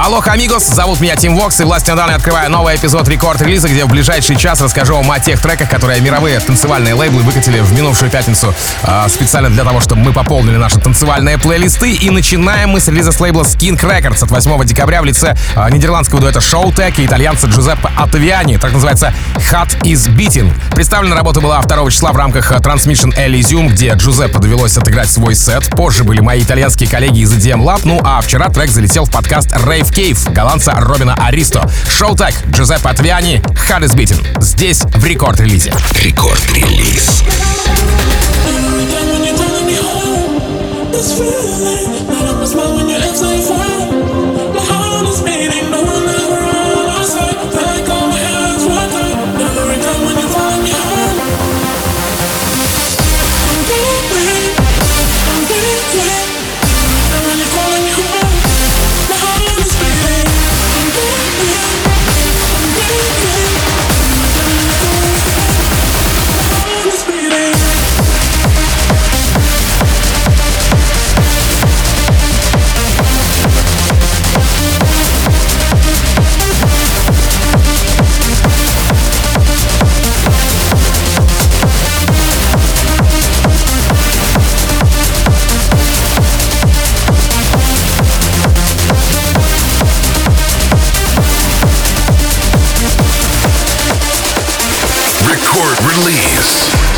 Алло, амигос, зовут меня Тим Вокс, и властью данной открываю новый эпизод рекорд-релиза, где в ближайший час расскажу вам о тех треках, которые мировые танцевальные лейблы выкатили в минувшую пятницу э, специально для того, чтобы мы пополнили наши танцевальные плейлисты. И начинаем мы с релиза с лейбла Skink Records от 8 декабря в лице э, нидерландского дуэта Showtek и итальянца Джузеппе Атавиани, так называется Hot is Beating. Представлена работа была 2 числа в рамках Transmission Elysium, где Джузеппе довелось отыграть свой сет. Позже были мои итальянские коллеги из EDM Lab, ну а вчера трек залетел в подкаст Rave Кейв голландца Робина Аристо. Шоу так, Джузеппе Атвиани, Hardest Beating. Здесь в рекорд-релизе. Рекорд-релиз. This feeling, not when Court Release.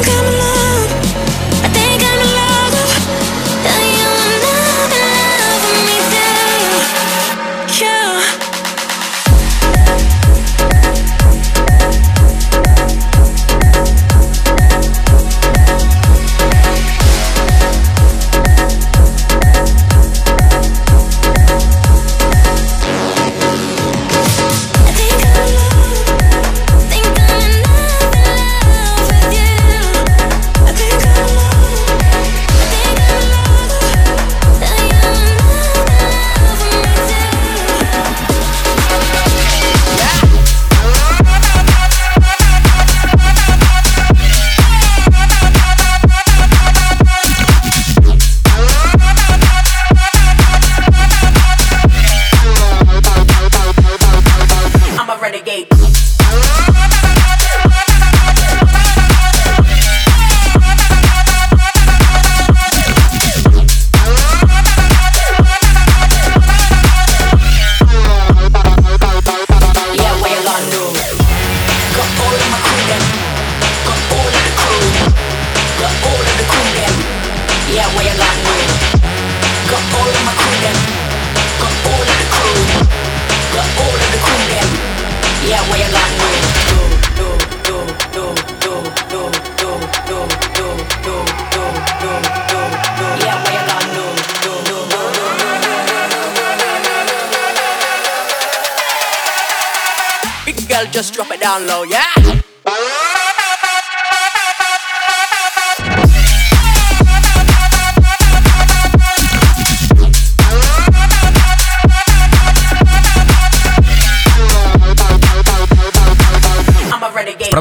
come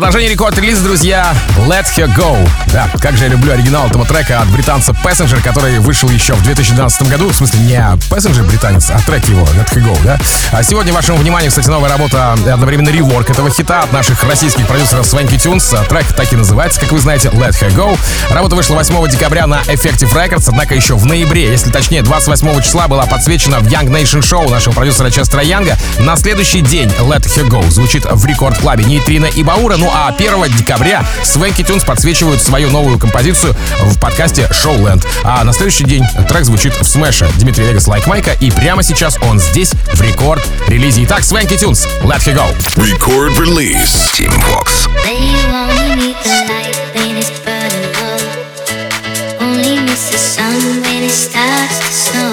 Продолжение рекорд-релиза, друзья, Let Her Go. Да, как же я люблю оригинал этого трека от британца Passenger, который вышел еще в 2012 году. В смысле, не Passenger британец, а трек его, Let Her Go, да? А сегодня вашему вниманию, кстати, новая работа, и одновременно реворк этого хита от наших российских продюсеров Swanky Tunes. Трек так и называется, как вы знаете, Let Her Go. Работа вышла 8 декабря на Effective Records, однако еще в ноябре, если точнее, 28 числа была подсвечена в Young Nation Show нашего продюсера Честера Янга. На следующий день Let Her Go звучит в рекорд-клабе Нейтрина и Баура. Ну а 1 декабря Swanky Tunes подсвечивают свою новую композицию в подкасте Showland. А на следующий день трек звучит в Smash е Dimitri Vegas Like Mike а. И прямо сейчас он здесь в рекорд-релизе. Итак, Swanky Tunes, Let Her Go. Record release. Tim Vox. Only miss the sun when it starts to snow.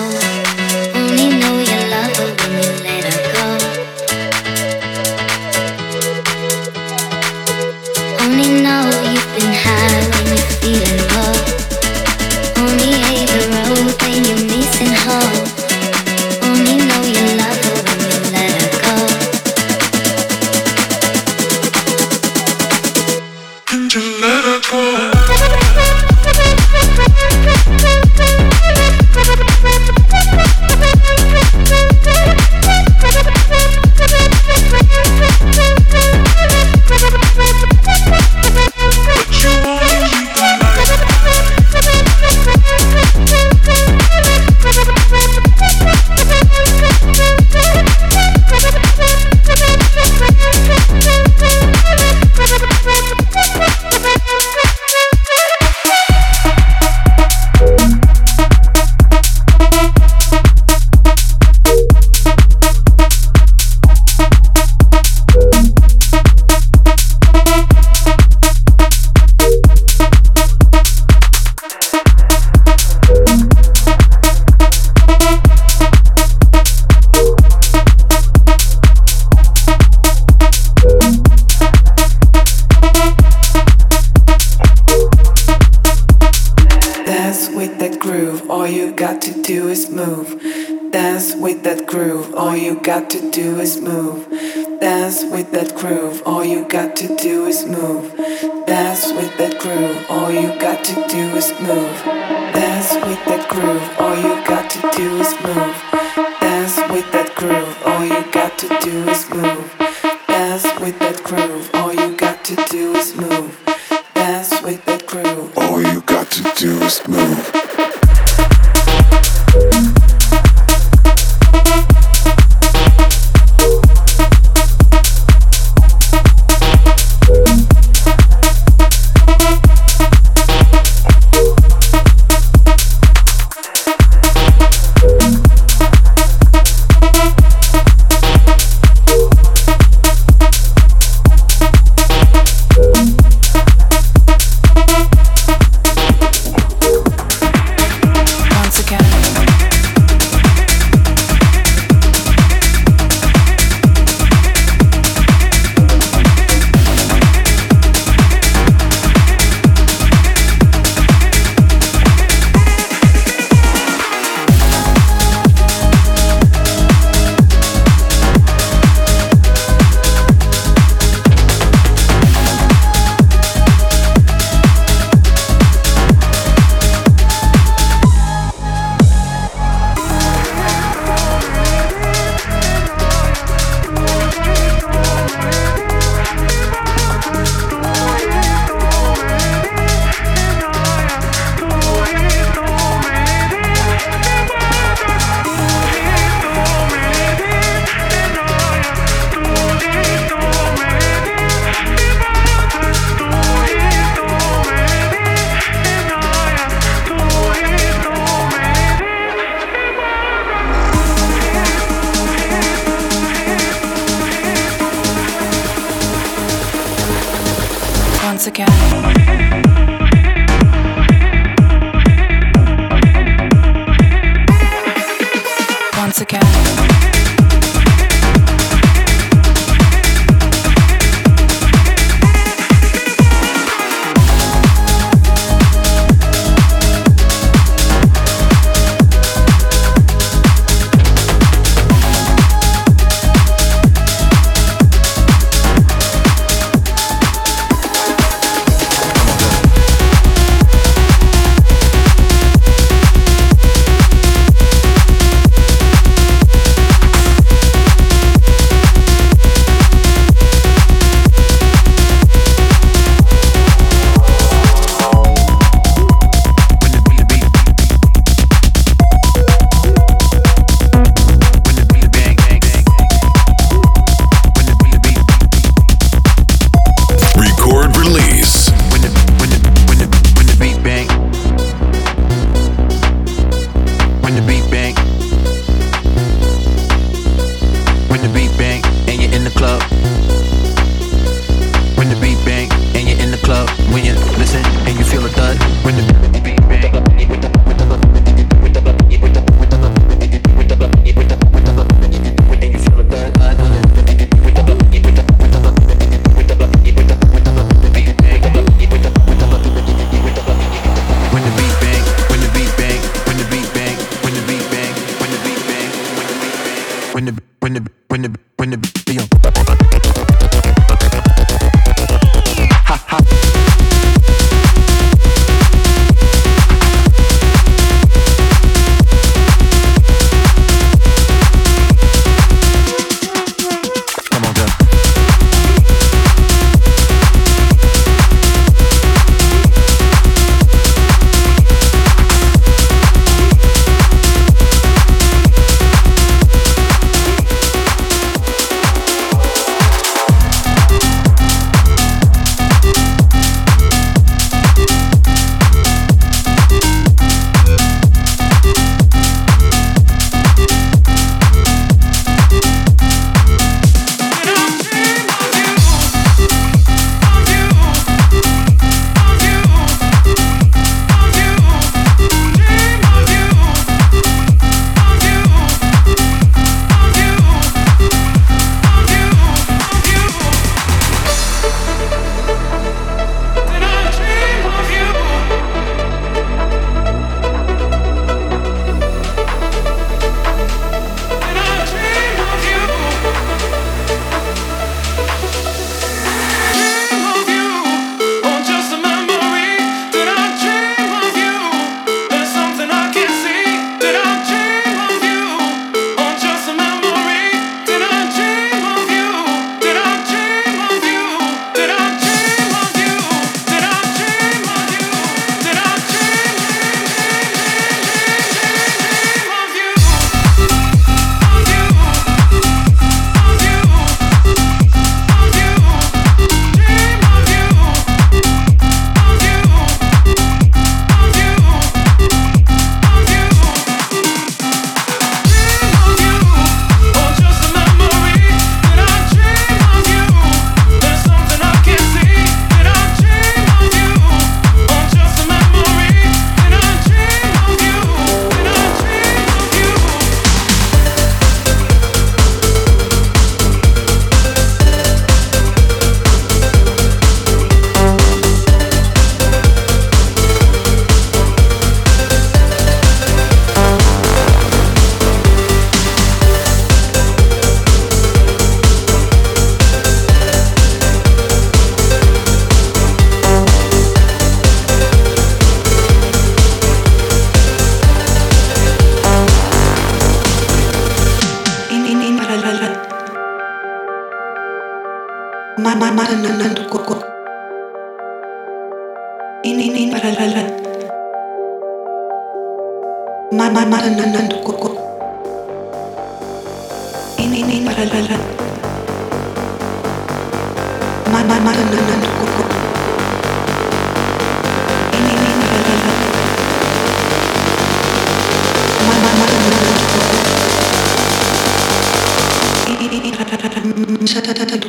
этот, этот, этот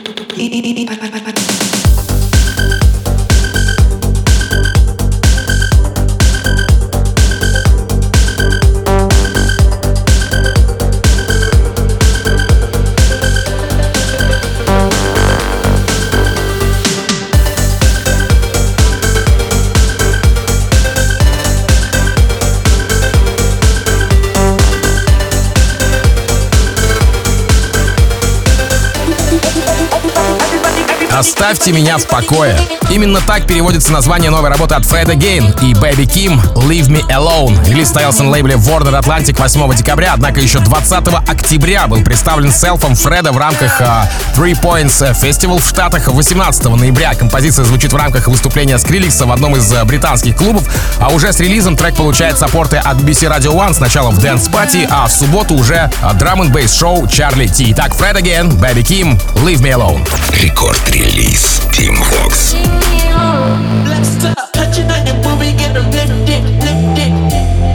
«Оставьте меня в покое». Именно так переводится название новой работы от Fred Again и Baby Kim «Leave Me Alone». Релиз состоялся на лейбле Warner Atlantic 8 декабря, однако еще 20 октября был представлен селфом Фреда в рамках uh, Three Points Festival в Штатах 18 ноября. Композиция звучит в рамках выступления Скриликса в одном из британских клубов, а уже с релизом трек получает саппорты от BBC Radio One сначала в Dance Party, а в субботу уже драм н бейс шоу Charlie T. Итак, Fred Again, Baby Kim, Leave Me Alone. Рекорд-релиз Team Vox. Let's stop. Touching on your booby, get a lift it.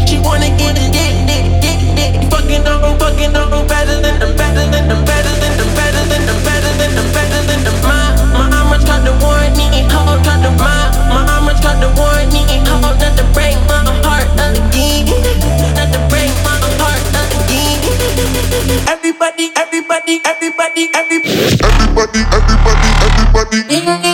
She wanna get it, get it, get it. Fucking on, fucking on, better than them, better than them, better than them, better than them, better than them, better than them. My, my armor's got the warning, hold, got the my, my armor's got the warning, hold, not to break my heart again, not to break my heart again. Everybody, everybody, everybody, everybody. Everybody, everybody, body.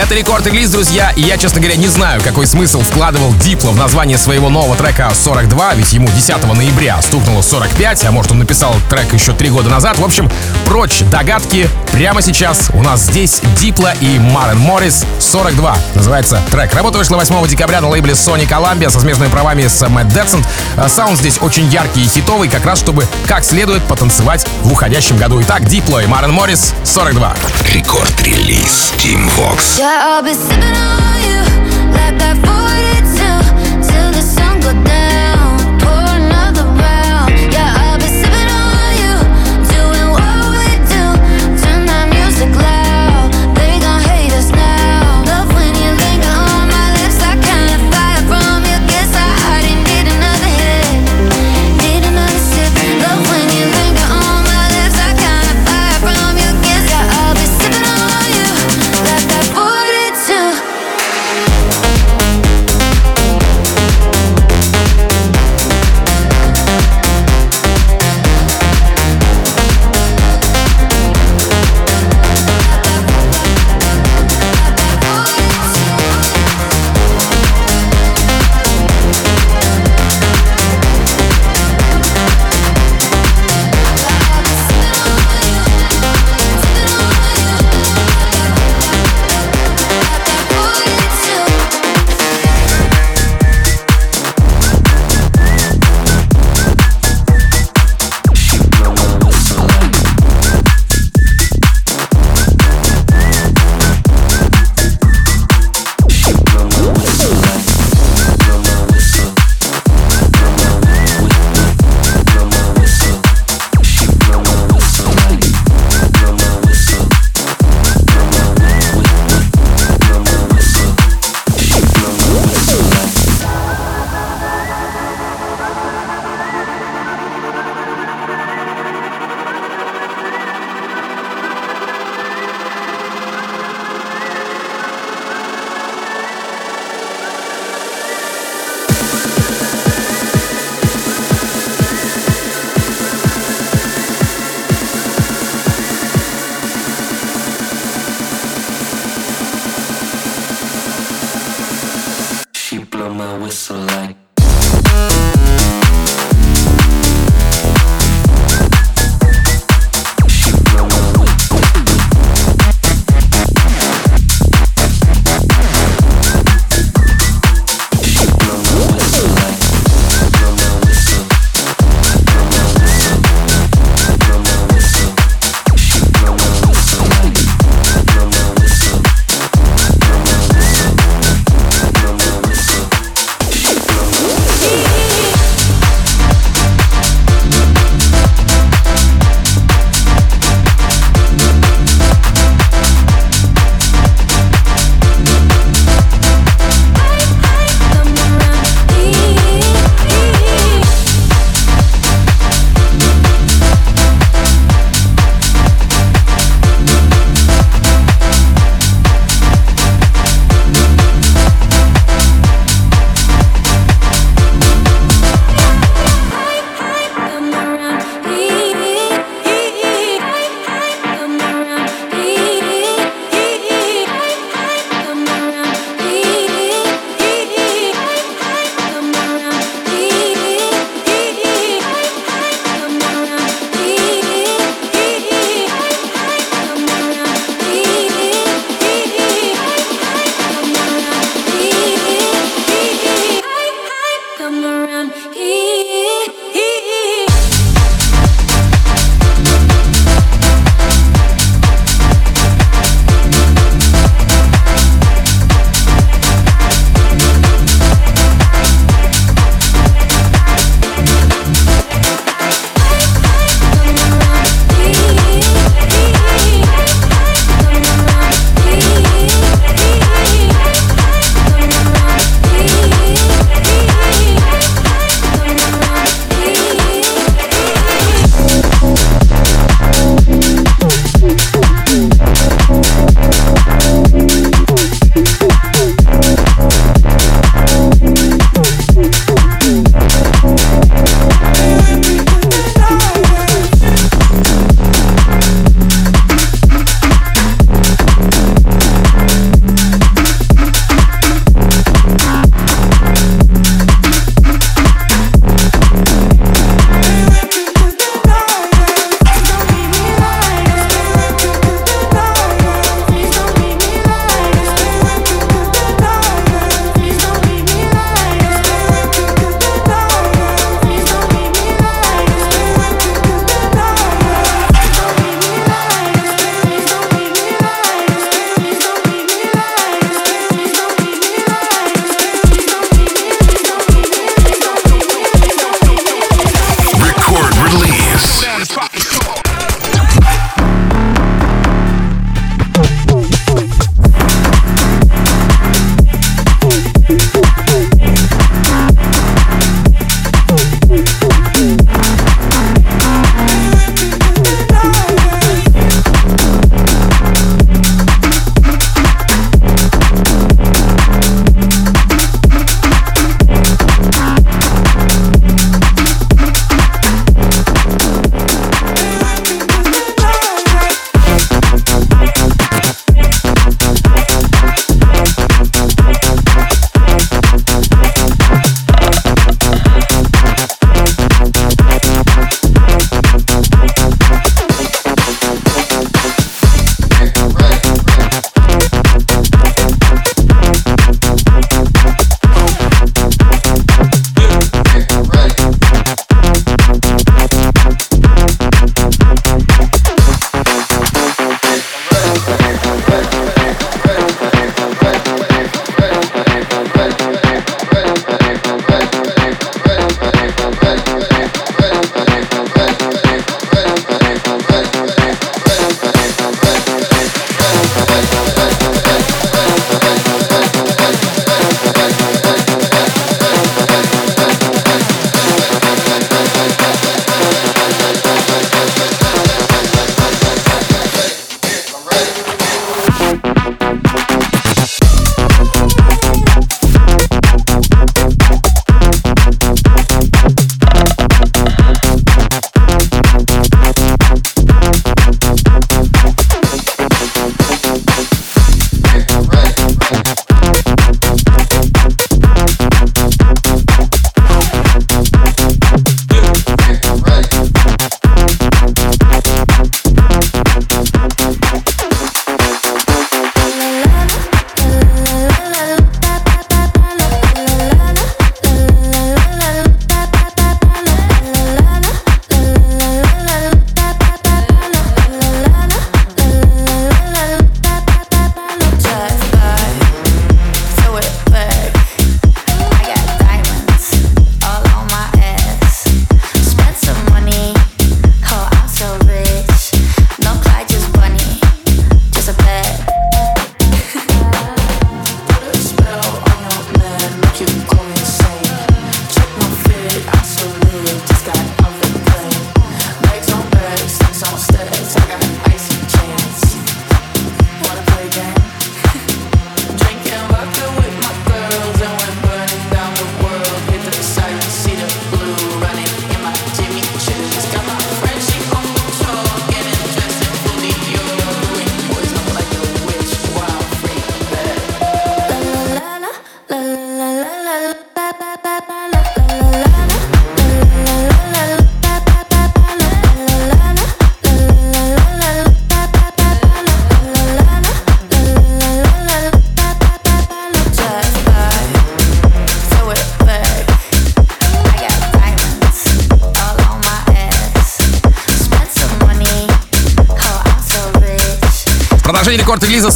Это рекорд-релиз, друзья, и я, честно говоря, не знаю, какой смысл вкладывал Дипло в название своего нового трека 42, ведь ему 10 ноября стукнуло 45, а может он написал трек еще три года назад. В общем, прочь догадки. Прямо сейчас у нас здесь Дипло и Марен Моррис 42. Называется трек. Работа вышла 8 декабря на лейбле Sony Columbia со смежными правами с Мэтт Децент. Саунд здесь очень яркий и хитовый, как раз чтобы как следует потанцевать в уходящем году. Итак, Дипло и Марен Моррис 42. Рекорд-релиз. Team Vox. Yeah,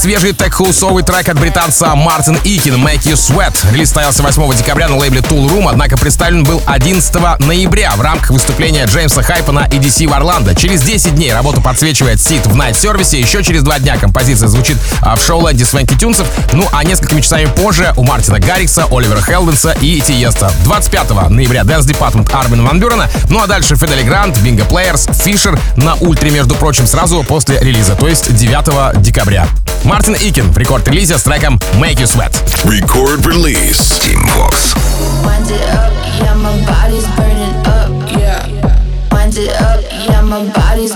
свежий тег-хаусовый трек от британца Мартин Икин «Make You Sweat». Релиз состоялся 8 декабря на лейбле Tool Room, однако представлен был 11 ноября в рамках выступления Джеймса Хайпа на EDC в Орландо. Через 10 дней работу подсвечивает Сид в найт-сервисе, еще через два дня композиция звучит а, в шоу-ленде Свенки Тюнсов, ну а несколькими часами позже у Мартина Гаррикса, Оливера Хелденса и Тиеста. 25 ноября Dance Department Армина Ван Бюрена, ну а дальше Фидели Грант, Бинго Плеерс, Фишер на ультре, между прочим, сразу после релиза, то есть 9 декабря декабря. Мартин Икин в рекорд-релизе с треком Make You Sweat. Record release. Team Vox. Wind it up, yeah, my body's burning up, yeah. Wind it up, yeah, my body's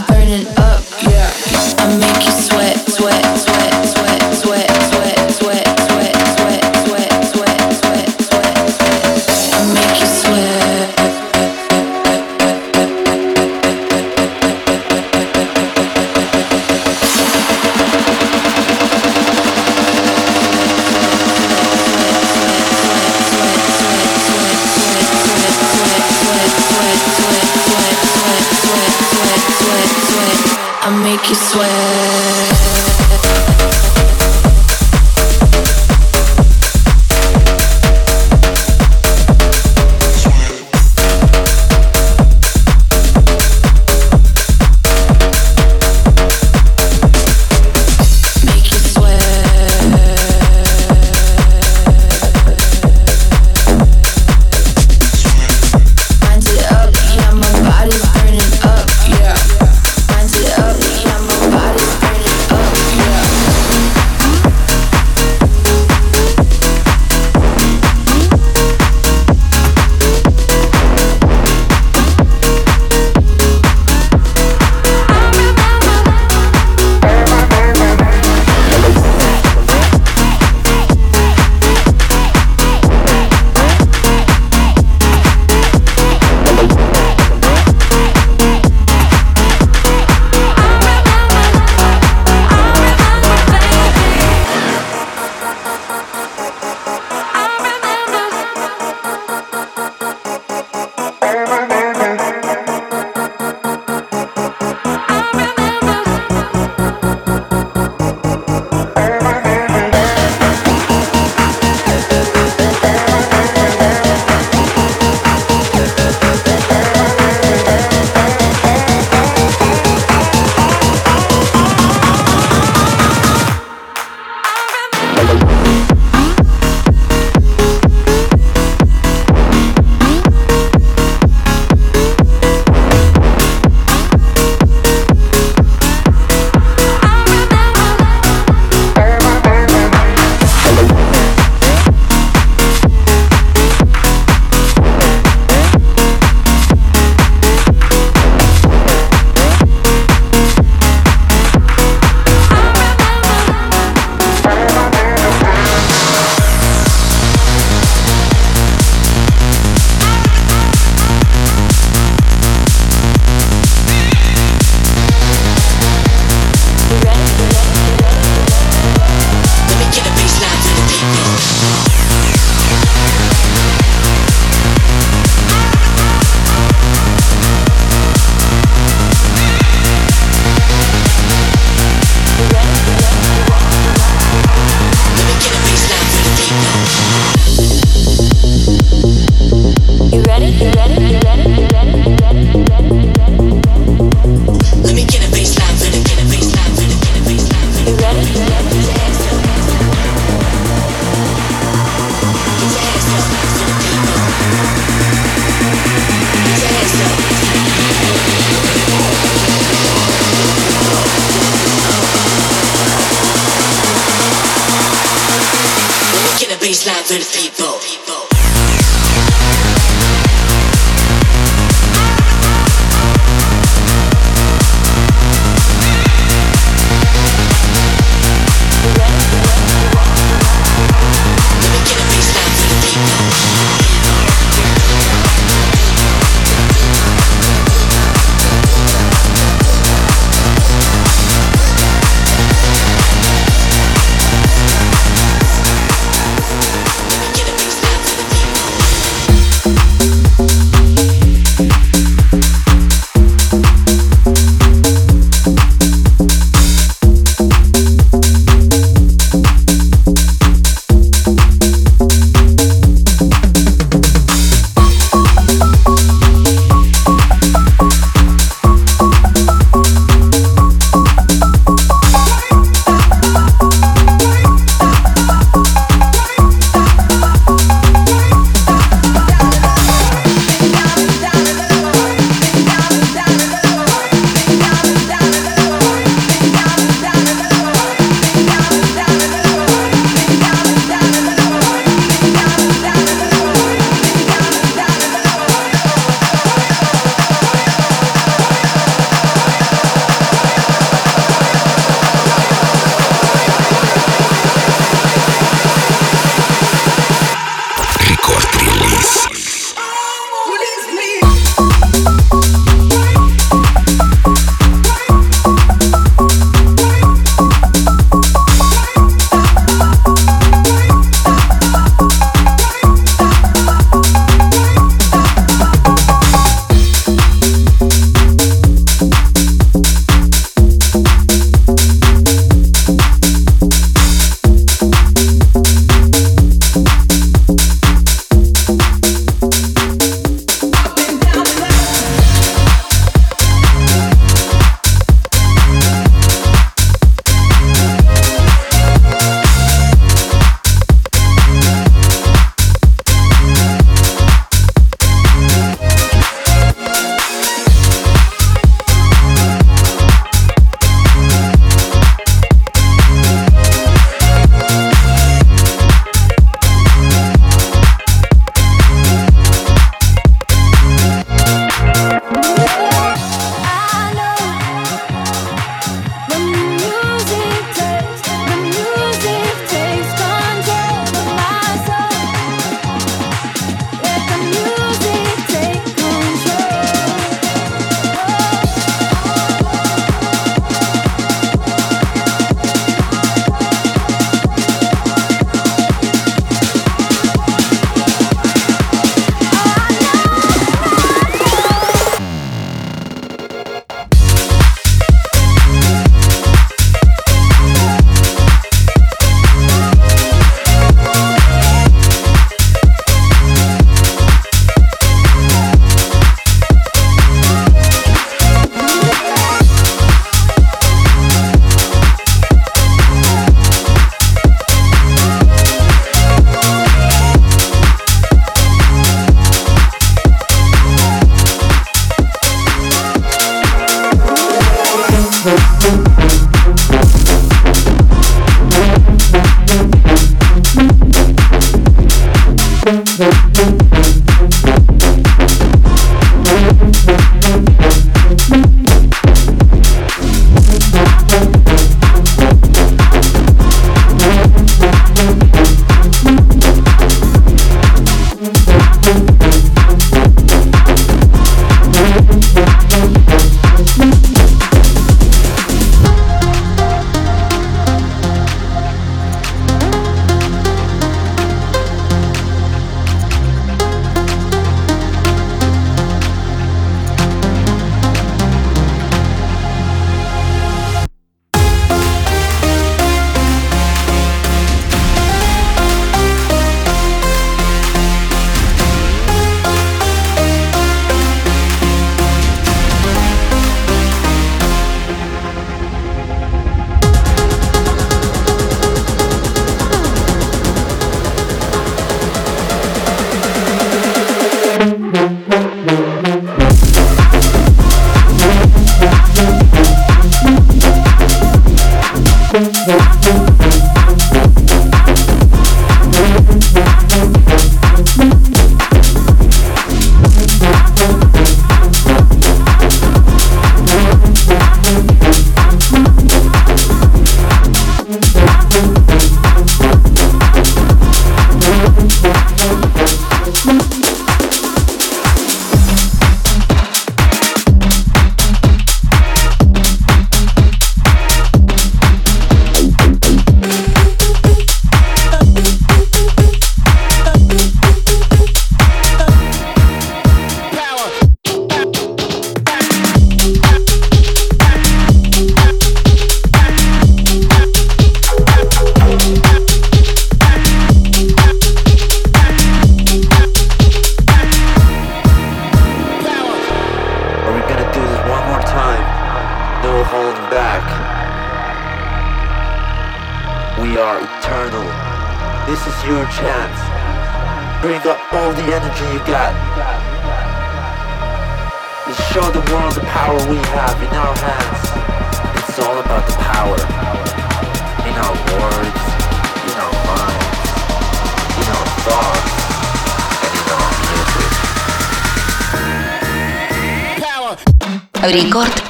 Рекорд-релиз.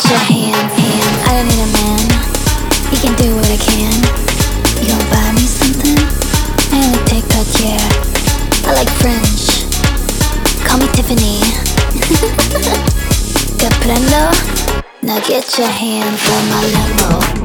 Your. I don't need a man. He can do what I can. You gonna buy me something? I only take. I like. Call me Tiffany. Prendo? Now get your hands on my. Level.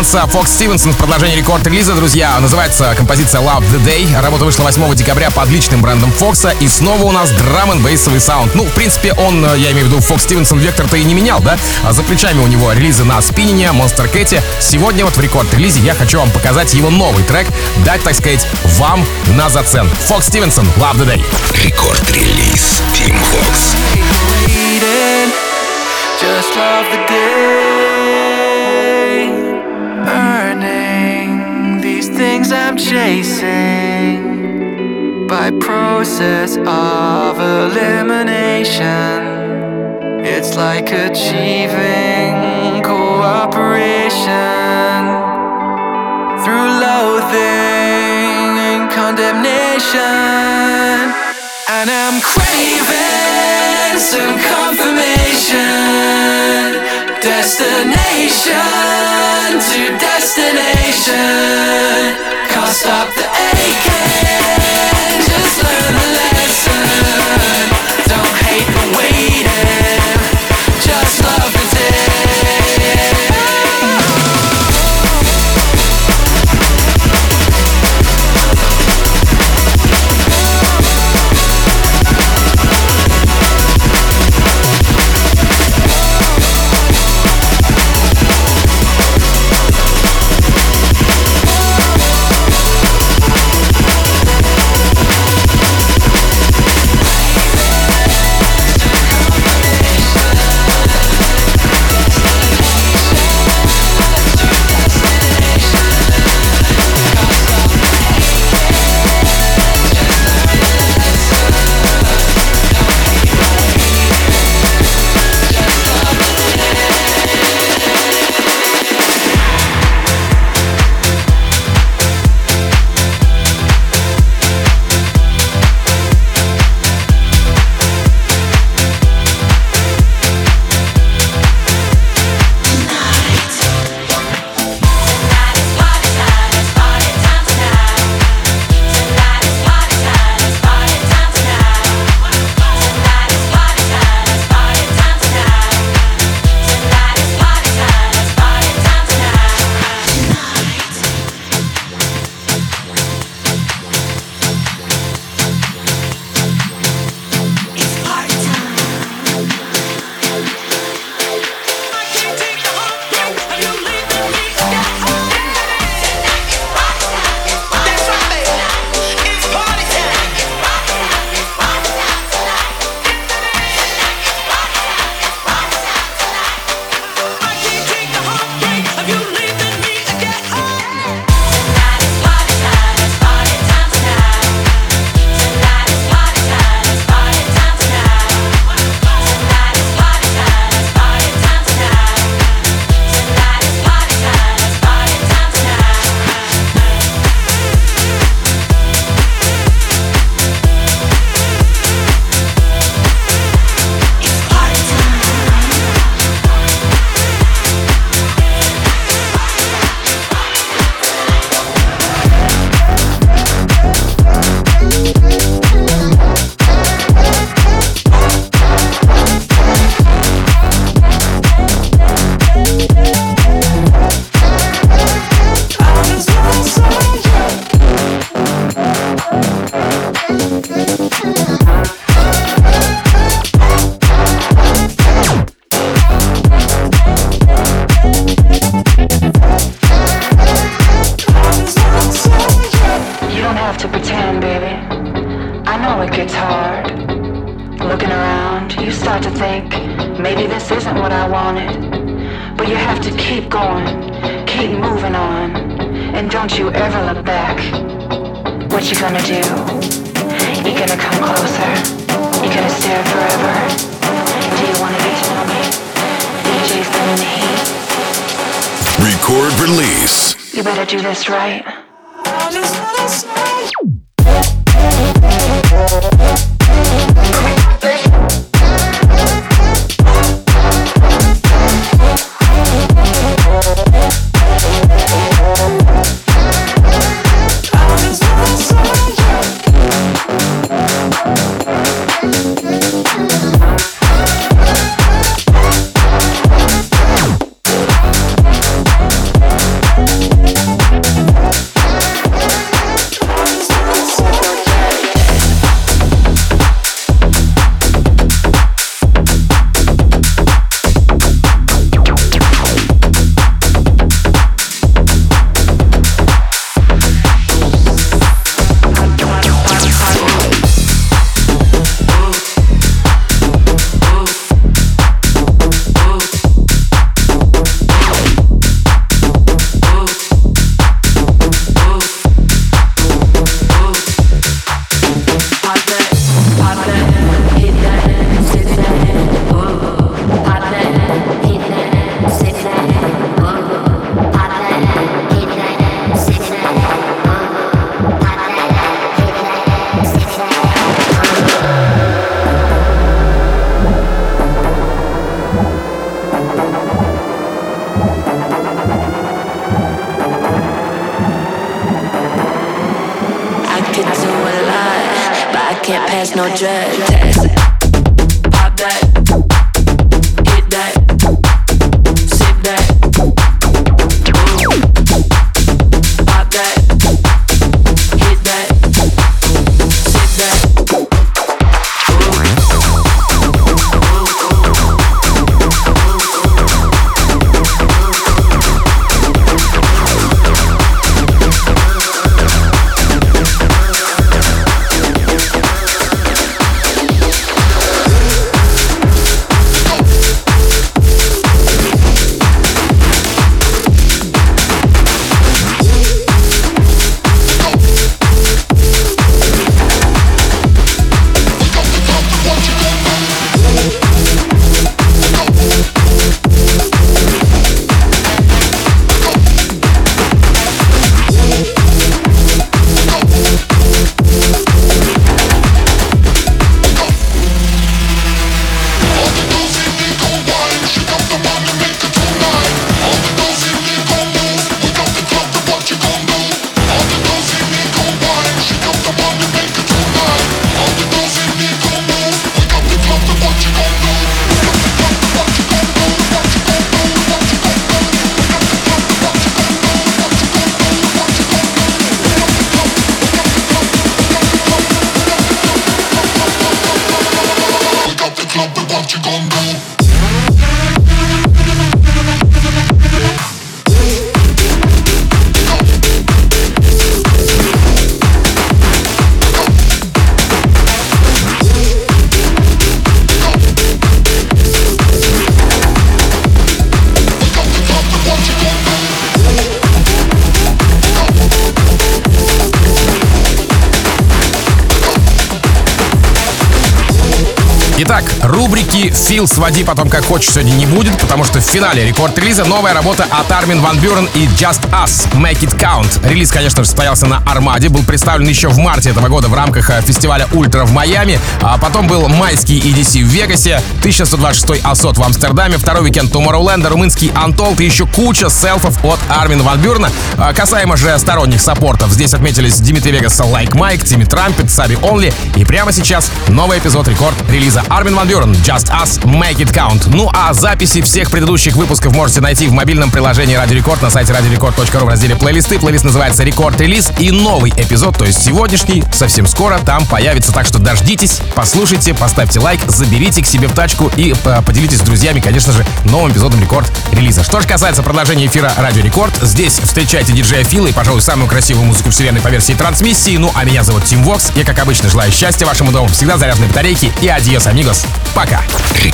Британца Fox Stevenson в продолжении рекорд-релиза, друзья. Называется композиция Love the Day. Работа вышла 8 декабря под личным брендом Fox а. И снова у нас drum n bass овый саунд. Ну, в принципе, он, э, я имею в виду, Fox Stevenson вектор-то и не менял, да? А за плечами у него релизы на Spinnin е, Monstercat. Сегодня вот в рекорд-релизе я хочу вам показать его новый трек. Дать, так сказать, вам на зацен. Fox Stevenson, Love the Day. Record Release Tim waiting. Just love the day. Chasing by process of elimination. It's like achieving cooperation through loathing and condemnation. And I'm craving some confirmation. Destination to destination. Can't stop the aching. You better do this right. «Фил, своди потом как хочешь» сегодня не будет, потому что в финале рекорд-релиза новая работа от Армин Ван Бюрен и Just Us «Make It Count». Релиз, конечно состоялся на Армаде, был представлен еще в марте этого года в рамках э, фестиваля «Ультра» в Майами, а потом был майский EDC в Вегасе, 1126 ASOT в Амстердаме, второй уикенд Tomorrowland, румынский Untold и еще куча сетов от Армин Ван Бюрна. А Касаемо же сторонних саппортов, здесь отметились Dimitri Vegas, Like Mike, Timmy Trumpet, Саби Онли и прямо сейчас новый эпизод рекорд-релиза Армин Ван Бюрен «Just Us Make It Count». Ну а записи всех предыдущих выпусков можете найти в мобильном приложении Радио Рекорд на сайте радиорекорд.ру в разделе плейлисты. Плейлист называется «Рекорд Релиз» и новый эпизод, то есть сегодняшний, совсем скоро там появится. Так что дождитесь, послушайте, поставьте лайк, заберите к себе в тачку и э, поделитесь с друзьями, конечно же, новым эпизодом Рекорд Релиза. Что же касается продолжения эфира Радио Рекорд, здесь встречайте диджея Фила и, пожалуй, самую красивую музыку вселенной по версии трансмиссии. Ну а меня зовут Тим Вокс. Я, как обычно, желаю счастья вашему дому, всегда заряженной батарейки и adiós, amigos. Пока.